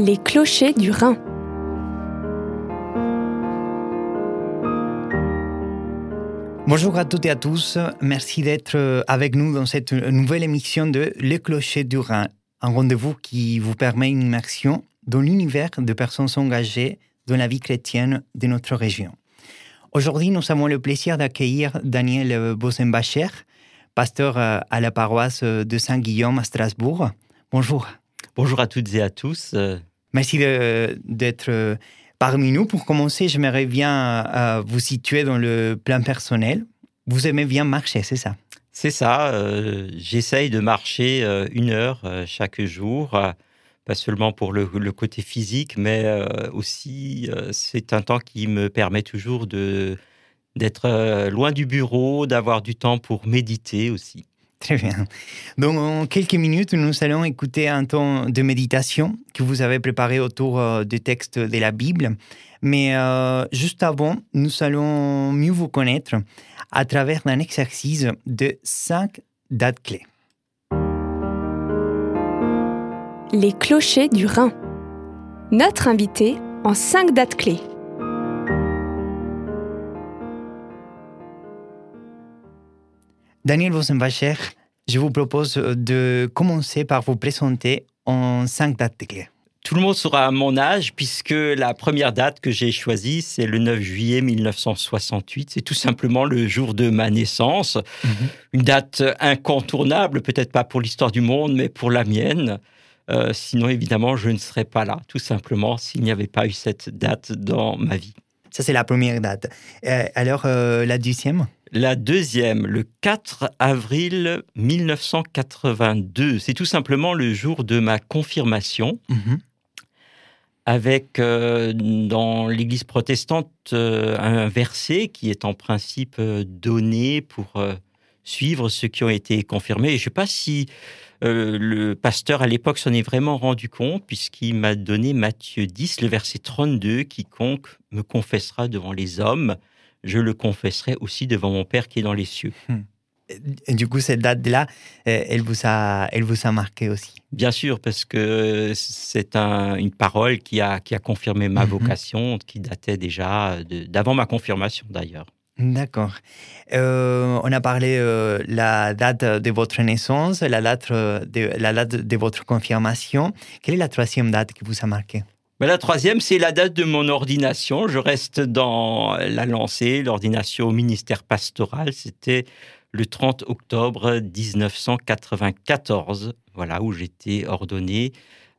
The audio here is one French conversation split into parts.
Les clochers du Rhin. Bonjour à toutes et à tous. Merci d'être avec nous dans cette nouvelle émission de Les clochers du Rhin, un rendez-vous qui vous permet une immersion dans l'univers de personnes engagées dans la vie chrétienne de notre région. Aujourd'hui, nous avons le plaisir d'accueillir Daniel Bosenbacher, pasteur à la paroisse de Saint-Guillaume à Strasbourg. Bonjour. Bonjour à toutes et à tous. Merci d'être parmi nous. Pour commencer, j'aimerais bien vous situer dans le plan personnel. Vous aimez bien marcher, c'est ça? C'est ça. J'essaye de marcher une heure chaque jour pas seulement pour le, côté physique, mais aussi c'est un temps qui me permet toujours d'être loin du bureau, d'avoir du temps pour méditer aussi. Très bien. Donc, en quelques minutes, nous allons écouter un temps de méditation que vous avez préparé autour du texte de la Bible. Mais juste avant, nous allons mieux vous connaître à travers un exercice de cinq dates clés. Les clochers du Rhin. Notre invité en cinq dates clés. Daniel Vossenbacher, je vous propose de commencer par vous présenter en cinq dates clés. Tout le monde sera à mon âge puisque la première date que j'ai choisie, c'est le 9 juillet 1968. C'est tout simplement le jour de ma naissance. Mhm. Une date incontournable, peut-être pas pour l'histoire du monde, mais pour la mienne. Euh, sinon, évidemment, je ne serais pas là, tout simplement, s'il n'y avait pas eu cette date dans ma vie. Ça, c'est la première date. Euh, alors, euh, la deuxième? La deuxième, le 4 avril 1982. C'est tout simplement le jour de ma confirmation. Mhm. Avec dans l'Église protestante un verset qui est en principe donné pour suivre ceux qui ont été confirmés. Et je ne sais pas si euh, le pasteur à l'époque s'en est vraiment rendu compte puisqu'il m'a donné Matthieu 10, le verset 32, quiconque me confessera devant les hommes, je le confesserai aussi devant mon Père qui est dans les cieux. Hmm. Et du coup, cette date-là, euh, elle vous a, elle vous a marqué aussi? Bien sûr, parce que c'est une parole qui a, qui a confirmé ma mhm. vocation, qui datait déjà d'avant ma confirmation d'ailleurs. D'accord. Euh, on a parlé euh, la date de votre naissance, la date de, la date de votre confirmation. Quelle est la troisième date qui vous a marqué? La troisième, c'est la date de mon ordination. Je reste dans la lancée, l'ordination au ministère pastoral. C'était le 30 octobre 1994, voilà, où j'étais ordonné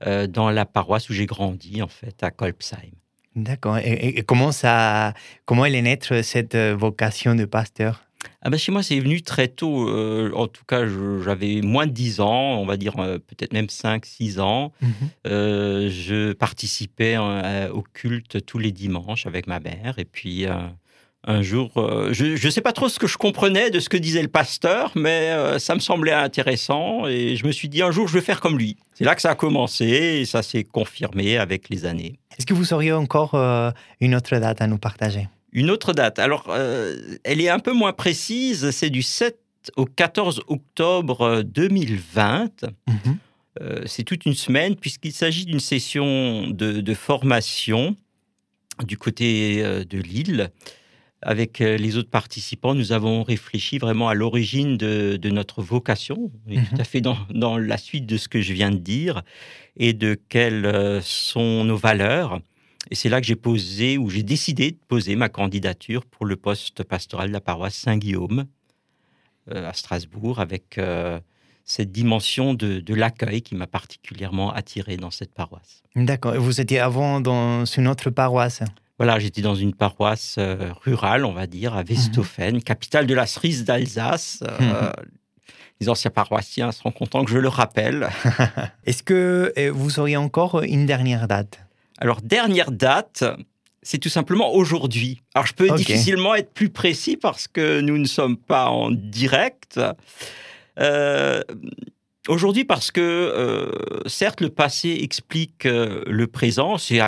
euh, dans la paroisse où j'ai grandi, en fait, à Kolbsheim. D'accord. Et, comment ça, comment est née cette euh, vocation de pasteur? Ah ben chez moi, c'est venu très tôt. Euh, en tout cas, j'avais moins de 10 ans, on va dire euh, peut-être même 5, 6 ans. Mmh je participais au culte tous les dimanches avec ma mère. Et puis, un jour, euh, je ne sais pas trop ce que je comprenais de ce que disait le pasteur, mais euh, ça me semblait intéressant et je me suis dit un jour je vais faire comme lui. C'est là que ça a commencé et ça s'est confirmé avec les années. Est-ce que vous auriez encore euh, une autre date à nous partager? Une autre date. Alors, elle est un peu moins précise. C'est du 7 au 14 octobre 2020. Mhm. c'est toute une semaine puisqu'il s'agit d'une session de, de, formation du côté de Lille avec euh, les autres participants, nous avons réfléchi vraiment à l'origine de, notre vocation, et tout à mhm. fait dans, la suite de ce que je viens de dire, et de quelles euh, sont nos valeurs. Et c'est là que j'ai posé, ou j'ai décidé de poser ma candidature pour le poste pastoral de la paroisse Saint-Guillaume euh, à Strasbourg, avec cette dimension de, de l'accueil qui m'a particulièrement attiré dans cette paroisse. D'accord. Vous étiez avant dans une autre paroisse? Voilà, j'étais dans une paroisse euh, rurale, on va dire, à Westhofen, mhm. capitale de la cerise d'Alsace. Euh. Les anciens paroissiens seront contents que je le rappelle. Est-ce que euh, vous auriez encore une dernière date? Alors, dernière date, c'est tout simplement aujourd'hui. Alors, je peux difficilement être plus précis parce que nous ne sommes pas en direct. aujourd'hui, parce que, certes, le passé explique le présent, c'est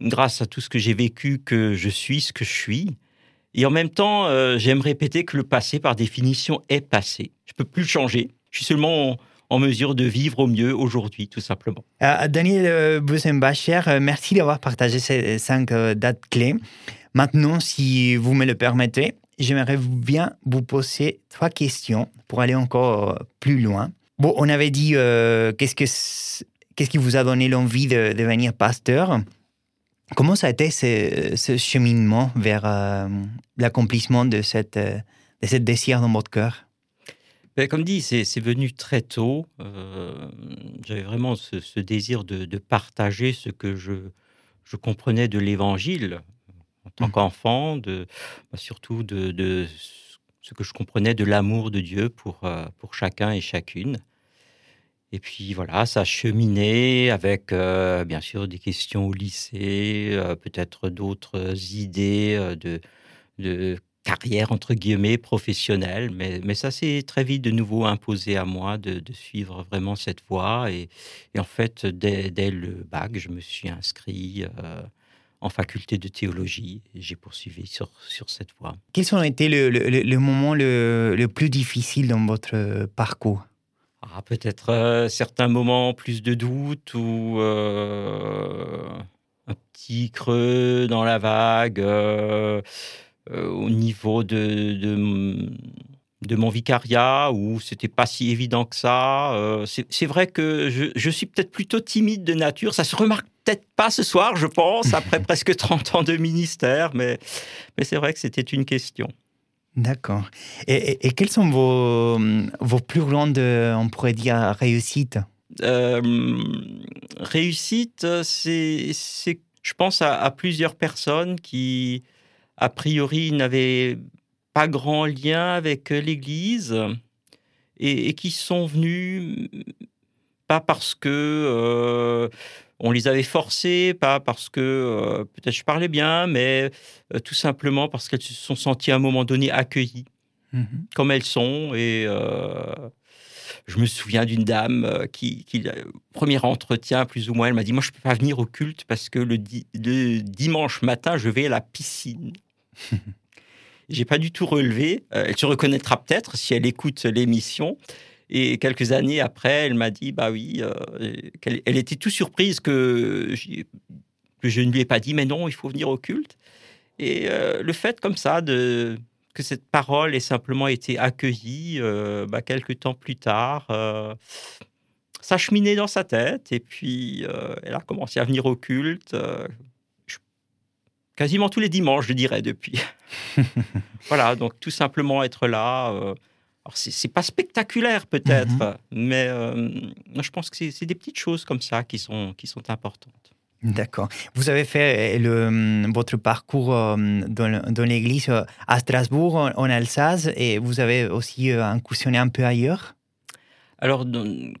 grâce à tout ce que j'ai vécu, que je suis ce que je suis. Et en même temps, euh, j'aime répéter que le passé, par définition, est passé. Je ne peux plus le changer. Je suis seulement en, mesure de vivre au mieux aujourd'hui, tout simplement. Euh, Daniel Busenbacher, merci d'avoir partagé ces cinq dates clés. Maintenant, si vous me le permettez, j'aimerais bien vous poser trois questions pour aller encore plus loin. Bon, on avait dit qu'est-ce que qu'est-ce qui vous a donné l'envie de, devenir pasteur? Comment ça a été ce, cheminement vers euh, l'accomplissement de, cette, euh, de cette désir dans votre cœur? Ben, Comme dit, c'est venu très tôt. Euh, j'avais vraiment ce, désir de, partager ce que je, je comprenais de l'Évangile en tant mmh. qu'enfant, de, bah, surtout de, de, ce que je comprenais de l'amour de Dieu pour, pour chacun et chacune. Et puis voilà, ça a cheminé avec euh, bien sûr des questions au lycée, euh, peut-être d'autres idées euh, de, de, carrière entre guillemets professionnelle, mais, mais ça s'est très vite de nouveau imposé à moi de, suivre vraiment cette voie. Et, en fait, dès, dès, le bac, je me suis inscrit en faculté de théologie et j'ai poursuivi sur, sur cette voie. Quels ont été le, le, le moment le, le plus difficile dans votre parcours? Ah, peut-être euh, certains moments plus de doute ou euh, un petit creux dans la vague euh, au niveau de, de, mon vicariat où c'était pas si évident que ça. c'est vrai que je, je suis peut-être plutôt timide de nature. Ça se remarque peut-être pas ce soir, je pense, après presque 30 ans de ministère, mais, mais c'est vrai que c'était une question. D'accord. Et, quelles sont vos, vos plus grandes, on pourrait dire, réussites? Euh, Réussite, c'est, je pense à, plusieurs personnes qui, a priori, n'avaient pas grand lien avec l'Église et, qui sont venues pas parce que euh, on les avait forcés, pas parce que euh, peut-être je parlais bien, mais euh, tout simplement parce qu'elles se sont senties à un moment donné accueillies, mmh comme elles sont. Et euh, je me souviens d'une dame qui, qui, premier entretien, plus ou moins, elle m'a dit Moi, je ne peux pas venir au culte parce que le, dimanche matin, je vais à la piscine. J'ai pas du tout relevé. elle se reconnaîtra peut-être si elle écoute l'émission. Et quelques années après, elle m'a dit, bah oui, euh, elle était tout surprise que, que je ne lui ai pas dit, mais non, il faut venir au culte. Et euh, le fait comme ça de que cette parole ait simplement été accueillie euh, bah, quelques temps plus tard, ça cheminait dans sa tête. Et puis, elle a commencé à venir au culte quasiment tous les dimanches, je dirais, depuis. voilà, donc tout simplement être là alors, c'est pas spectaculaire peut-être, mhm. mais euh, je pense que c'est des petites choses comme ça qui sont, qui sont importantes. D'accord. Vous avez fait euh, le, votre parcours euh, dans, l'église à Strasbourg, en Alsace, et vous avez aussi incursionné un peu ailleurs? Alors,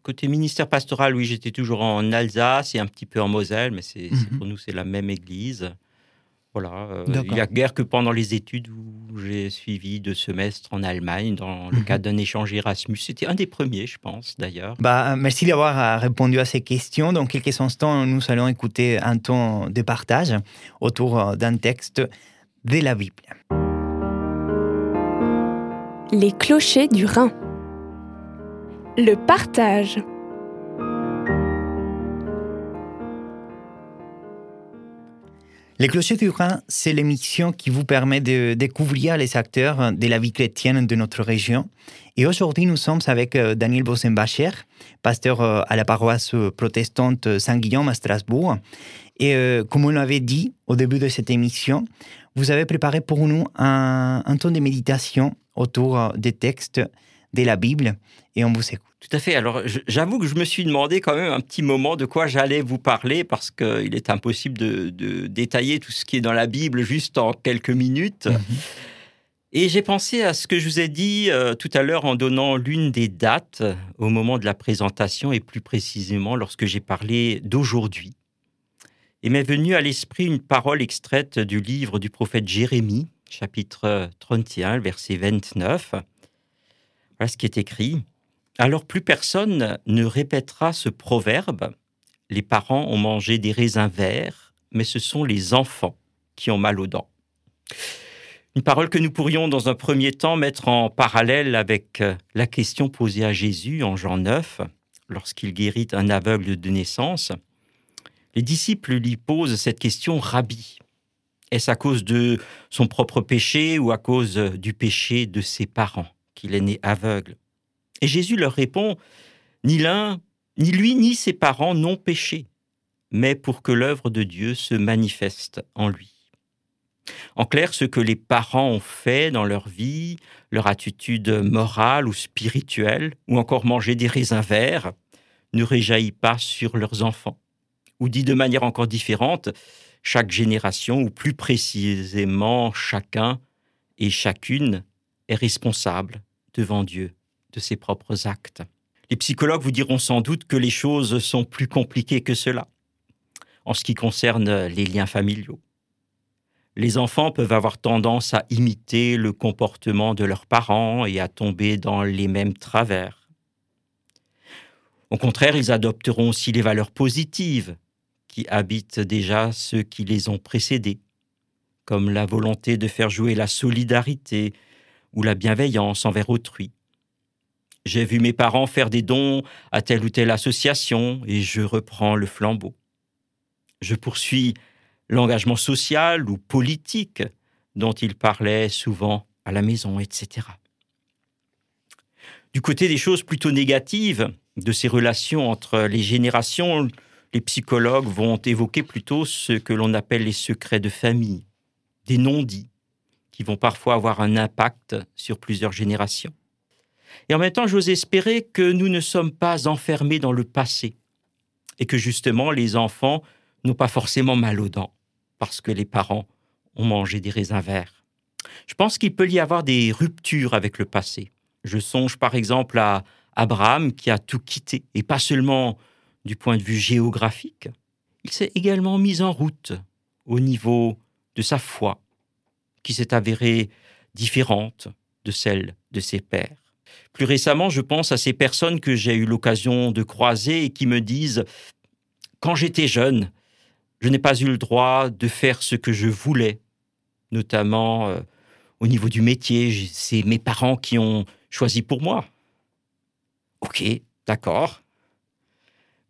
côté ministère pastoral, oui, j'étais toujours en Alsace et un petit peu en Moselle, mais c'est mhm. pour nous, c'est la même église. Voilà, euh, il n'y a guère que pendant les études où j'ai suivi deux semestres en Allemagne dans le mhm. cadre d'un échange Erasmus. C'était un des premiers, je pense, d'ailleurs. Bah, merci d'avoir euh, répondu à ces questions. Dans quelques instants, nous allons écouter un ton de partage autour euh, d'un texte de la Bible. Les clochers du Rhin. Le partage. Les Clochers du Rhin, c'est l'émission qui vous permet de découvrir les acteurs de la vie chrétienne de notre région. Et aujourd'hui, nous sommes avec euh, Daniel Bosenbacher, pasteur euh, à la paroisse protestante Saint-Guillaume à Strasbourg. Et euh, comme on l'avait dit au début de cette émission, vous avez préparé pour nous un, un temps de méditation autour des textes de la Bible et on vous écoute. Tout à fait. Alors, j'avoue que je me suis demandé quand même un petit moment de quoi j'allais vous parler parce qu'il est impossible de, détailler tout ce qui est dans la Bible juste en quelques minutes. Mhm. Et j'ai pensé à ce que je vous ai dit euh, tout à l'heure en donnant l'une des dates au moment de la présentation et plus précisément lorsque j'ai parlé d'aujourd'hui. Et m'est venue à l'esprit une parole extraite du livre du prophète Jérémie, chapitre 31, verset 29. Voilà ce qui est écrit. Alors plus personne ne répétera ce proverbe. Les parents ont mangé des raisins verts, mais ce sont les enfants qui ont mal aux dents. Une parole que nous pourrions dans un premier temps mettre en parallèle avec euh, la question posée à Jésus en Jean 9. lorsqu'il guérit un aveugle de naissance, les disciples lui posent cette question Rabbi, est-ce à cause de son propre péché ou à cause du péché de ses parents qu'il est né aveugle? Et Jésus leur répond Ni l'un, ni lui, ni ses parents n'ont péché, mais pour que l'œuvre de Dieu se manifeste en lui. En clair, ce que les parents ont fait dans leur vie, leur attitude morale ou spirituelle, ou encore manger des raisins verts, ne réjaillit pas sur leurs enfants. Ou dit de manière encore différente, chaque génération, ou plus précisément chacun et chacune, est responsable devant Dieu de ses propres actes. Les psychologues vous diront sans doute que les choses sont plus compliquées que cela en ce qui concerne les liens familiaux les enfants peuvent avoir tendance à imiter le comportement de leurs parents et à tomber dans les mêmes travers. Au contraire, ils adopteront aussi les valeurs positives qui habitent déjà ceux qui les ont précédés, comme la volonté de faire jouer la solidarité ou la bienveillance envers autrui. J'ai vu mes parents faire des dons à telle ou telle association et je reprends le flambeau. Je poursuis l'engagement social ou politique dont il parlait souvent à la maison, etc. Du côté des choses plutôt négatives de ces relations entre les générations, les psychologues vont évoquer plutôt ce que l'on appelle les secrets de famille, des non-dits, qui vont parfois avoir un impact sur plusieurs générations. Et en même temps, j'ose espérer que nous ne sommes pas enfermés dans le passé, et que justement les enfants n'ont pas forcément mal aux dents parce que les parents ont mangé des raisins verts. Je pense qu'il peut y avoir des ruptures avec le passé. Je songe par exemple à Abraham qui a tout quitté, et pas seulement du point de vue géographique, il s'est également mis en route au niveau de sa foi, qui s'est avérée différente de celle de ses pères. Plus récemment, je pense à ces personnes que j'ai eu l'occasion de croiser et qui me disent Quand j'étais jeune, je n'ai pas eu le droit de faire ce que je voulais, notamment euh, au niveau du métier. C'est mes parents qui ont choisi pour moi. Ok, d'accord.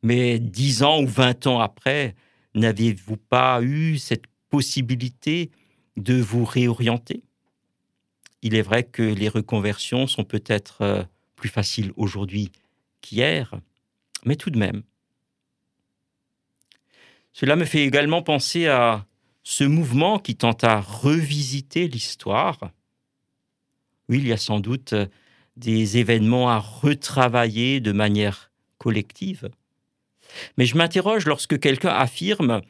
Mais dix ans ou vingt ans après, n'avez-vous pas eu cette possibilité de vous réorienter? Il est vrai que les reconversions sont peut-être euh, plus faciles aujourd'hui qu'hier, mais tout de même, cela me fait également penser à ce mouvement qui tente à revisiter l'histoire. Oui, il y a sans doute des événements à retravailler de manière collective. Mais je m'interroge lorsque quelqu'un affirme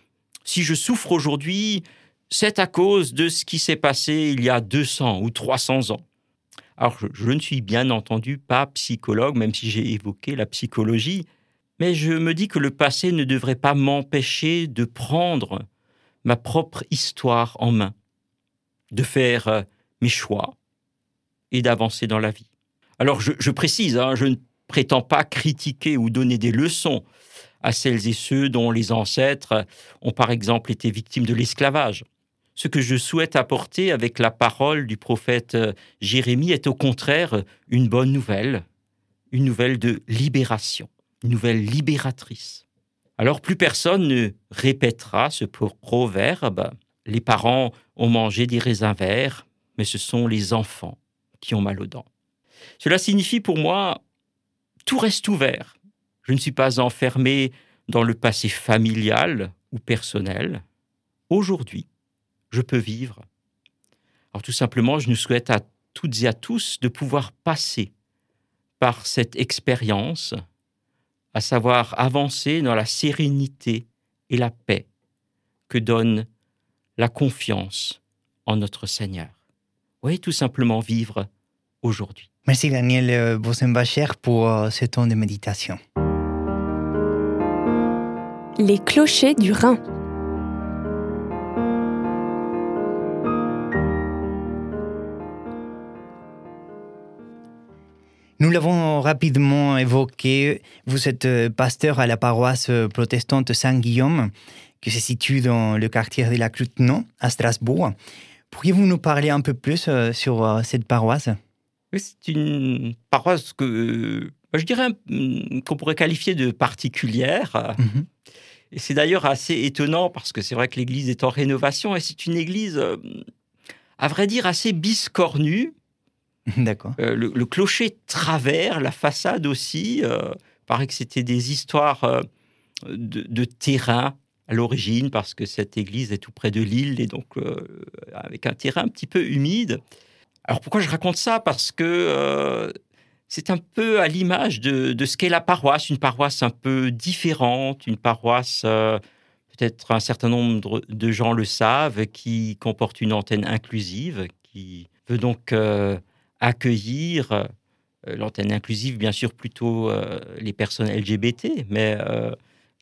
si je souffre aujourd'hui, c'est à cause de ce qui s'est passé il y a 200 ou 300 ans. Alors, je, ne suis bien entendu pas psychologue, même si j'ai évoqué la psychologie, mais je me dis que le passé ne devrait pas m'empêcher de prendre ma propre histoire en main, de faire euh, mes choix et d'avancer dans la vie. Alors je, précise, hein, je ne prétends pas critiquer ou donner des leçons à celles et ceux dont les ancêtres ont par exemple été victimes de l'esclavage. Ce que je souhaite apporter avec la parole du prophète euh, Jérémie est au contraire une bonne nouvelle, une nouvelle de libération nouvelle libératrice. Alors plus personne ne répétera ce proverbe les parents ont mangé des raisins verts, mais ce sont les enfants qui ont mal aux dents. Cela signifie pour moi tout reste ouvert. Je ne suis pas enfermé dans le passé familial ou personnel. Aujourd'hui, je peux vivre. Alors tout simplement, je nous souhaite à toutes et à tous de pouvoir passer par cette expérience à savoir avancer dans la sérénité et la paix que donne la confiance en notre Seigneur. Oui, tout simplement vivre aujourd'hui. Merci Daniel Bosenbacher pour euh, ce temps de méditation. Les clochers du Rhin. L'avons rapidement évoqué. Vous êtes euh, pasteur à la paroisse euh, protestante Saint-Guillaume, qui se situe dans le quartier de la Clutenon, à Strasbourg. Pourriez-vous nous parler un peu plus euh, sur cette paroisse? Oui, c'est une paroisse que je dirais mm, qu'on pourrait qualifier de particulière. Mhm. Et c'est d'ailleurs assez étonnant parce que c'est vrai que l'église est en rénovation et c'est une église, à vrai dire, assez biscornue. D'accord. Euh, le, clocher travers, la façade aussi. Euh, paraît que c'était des histoires de, terrain à l'origine parce que cette église est tout près de l'île et donc avec un terrain un petit peu humide. Alors pourquoi je raconte ça? Parce que c'est un peu à l'image de, ce qu'est la paroisse, une paroisse un peu différente, une paroisse, euh, peut-être un certain nombre de gens le savent, qui comporte une antenne inclusive, qui veut donc euh, accueillir euh, l'antenne inclusive, bien sûr plutôt les personnes LGBT, mais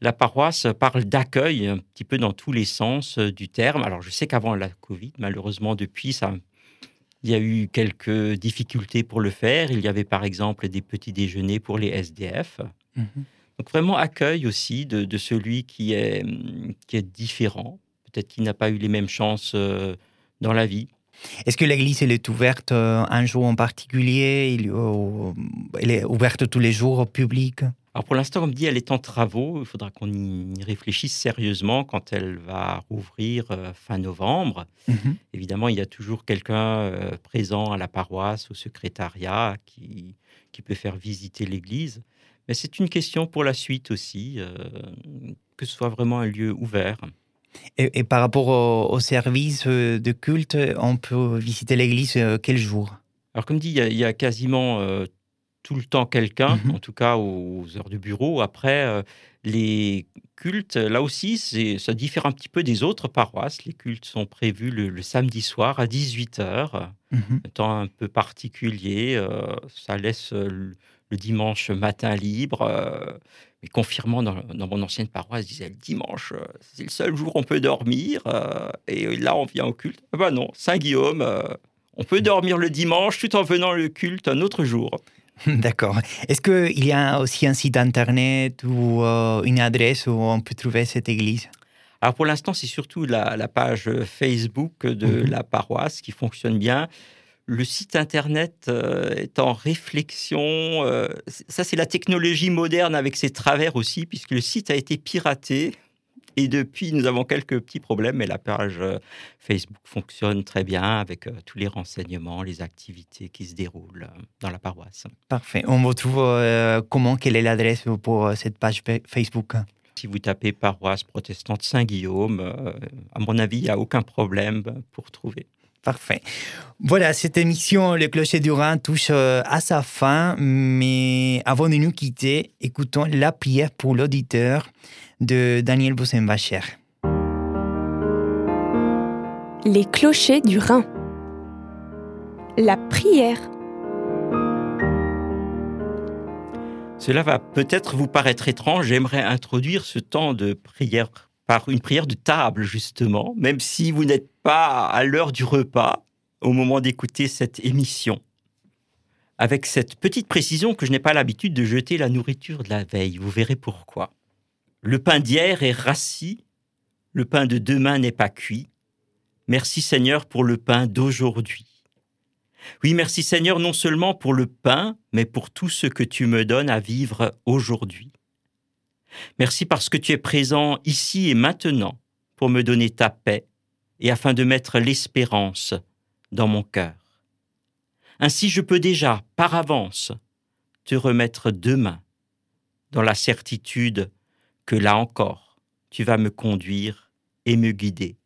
la paroisse parle d'accueil un petit peu dans tous les sens du terme. Alors je sais qu'avant la Covid, malheureusement depuis, ça il y a eu quelques difficultés pour le faire. Il y avait par exemple des petits déjeuners pour les SDF. Mhm. Donc vraiment accueil aussi de, celui qui est, qui est différent, peut-être qu'il n'a pas eu les mêmes chances euh, dans la vie. Est-ce que l'église elle est ouverte euh, un jour en particulier? Elle est ouverte tous les jours au public? Alors pour l'instant, comme dit, elle est en travaux. Il faudra qu'on y réfléchisse sérieusement quand elle va rouvrir euh, fin novembre. Mhm. Évidemment, il y a toujours quelqu'un euh, présent à la paroisse, au secrétariat, qui, qui peut faire visiter l'église. Mais c'est une question pour la suite aussi, euh, que ce soit vraiment un lieu ouvert. Et, par rapport au, service de culte, on peut visiter l'église quel jour? Alors comme dit, il y a, il y a quasiment tout le temps quelqu'un, mhm. en tout cas aux heures du bureau. Après, euh, les cultes, là aussi, ça diffère un petit peu des autres paroisses. Les cultes sont prévus le, samedi soir à 18h, mhm. un temps un peu particulier. Euh, ça laisse euh, le, dimanche matin libre. mais confirmant dans, mon ancienne paroisse, je disais le dimanche, c'est le seul jour où on peut dormir. et là, on vient au culte. Ah ben non, Saint-Guillaume, on peut dormir le dimanche tout en venant le culte un autre jour. D'accord. Est-ce qu'il y a aussi un site internet ou euh, une adresse où on peut trouver cette église? Alors pour l'instant, c'est surtout la, page Facebook de mhm. la paroisse qui fonctionne bien. Le site internet euh, est en réflexion. Euh, ça, c'est la technologie moderne avec ses travers aussi, puisque le site a été piraté. Et depuis, nous avons quelques petits problèmes, mais la page euh, Facebook fonctionne très bien avec tous les renseignements, les activités qui se déroulent dans la paroisse. Parfait. On retrouve comment, quelle est l'adresse pour cette page Facebook? Si vous tapez paroisse protestante Saint-Guillaume, à mon avis, il n'y a aucun problème pour trouver. Parfait. Voilà, cette émission Le Clocher du Rhin touche à sa fin, mais avant de nous quitter, écoutons la prière pour l'auditeur de Daniel Bossenbacher. Les clochers du Rhin. La prière. Cela va peut-être vous paraître étrange. J'aimerais introduire ce temps de prière par une prière de table, justement, même si vous n'êtes pas à l'heure du repas au moment d'écouter cette émission. Avec cette petite précision que je n'ai pas l'habitude de jeter la nourriture de la veille. Vous verrez pourquoi. Le pain d'hier est rassis, le pain de demain n'est pas cuit. Merci Seigneur pour le pain d'aujourd'hui. Oui, merci Seigneur non seulement pour le pain, mais pour tout ce que tu me donnes à vivre aujourd'hui. Merci parce que tu es présent ici et maintenant pour me donner ta paix et afin de mettre l'espérance dans mon cœur. Ainsi je peux déjà, par avance, te remettre demain dans la certitude que là encore, tu vas me conduire et me guider,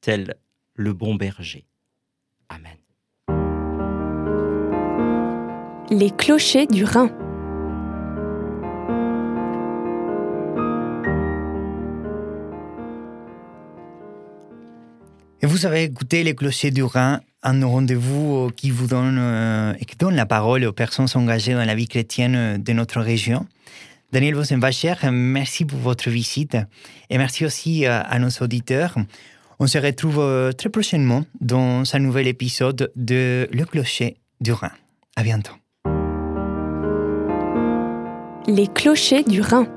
tel le bon berger. Amen. Les clochers du Rhin. Et vous avez écouté les clochers du Rhin, un rendez-vous qui vous donne euh, qui donne la parole aux personnes engagées dans la vie chrétienne de notre région. Daniel Vossenbacher, merci pour votre visite et merci aussi euh, à nos auditeurs. On se retrouve euh, très prochainement dans un nouvel épisode de Le Clocher du Rhin. À bientôt. Les clochers du Rhin.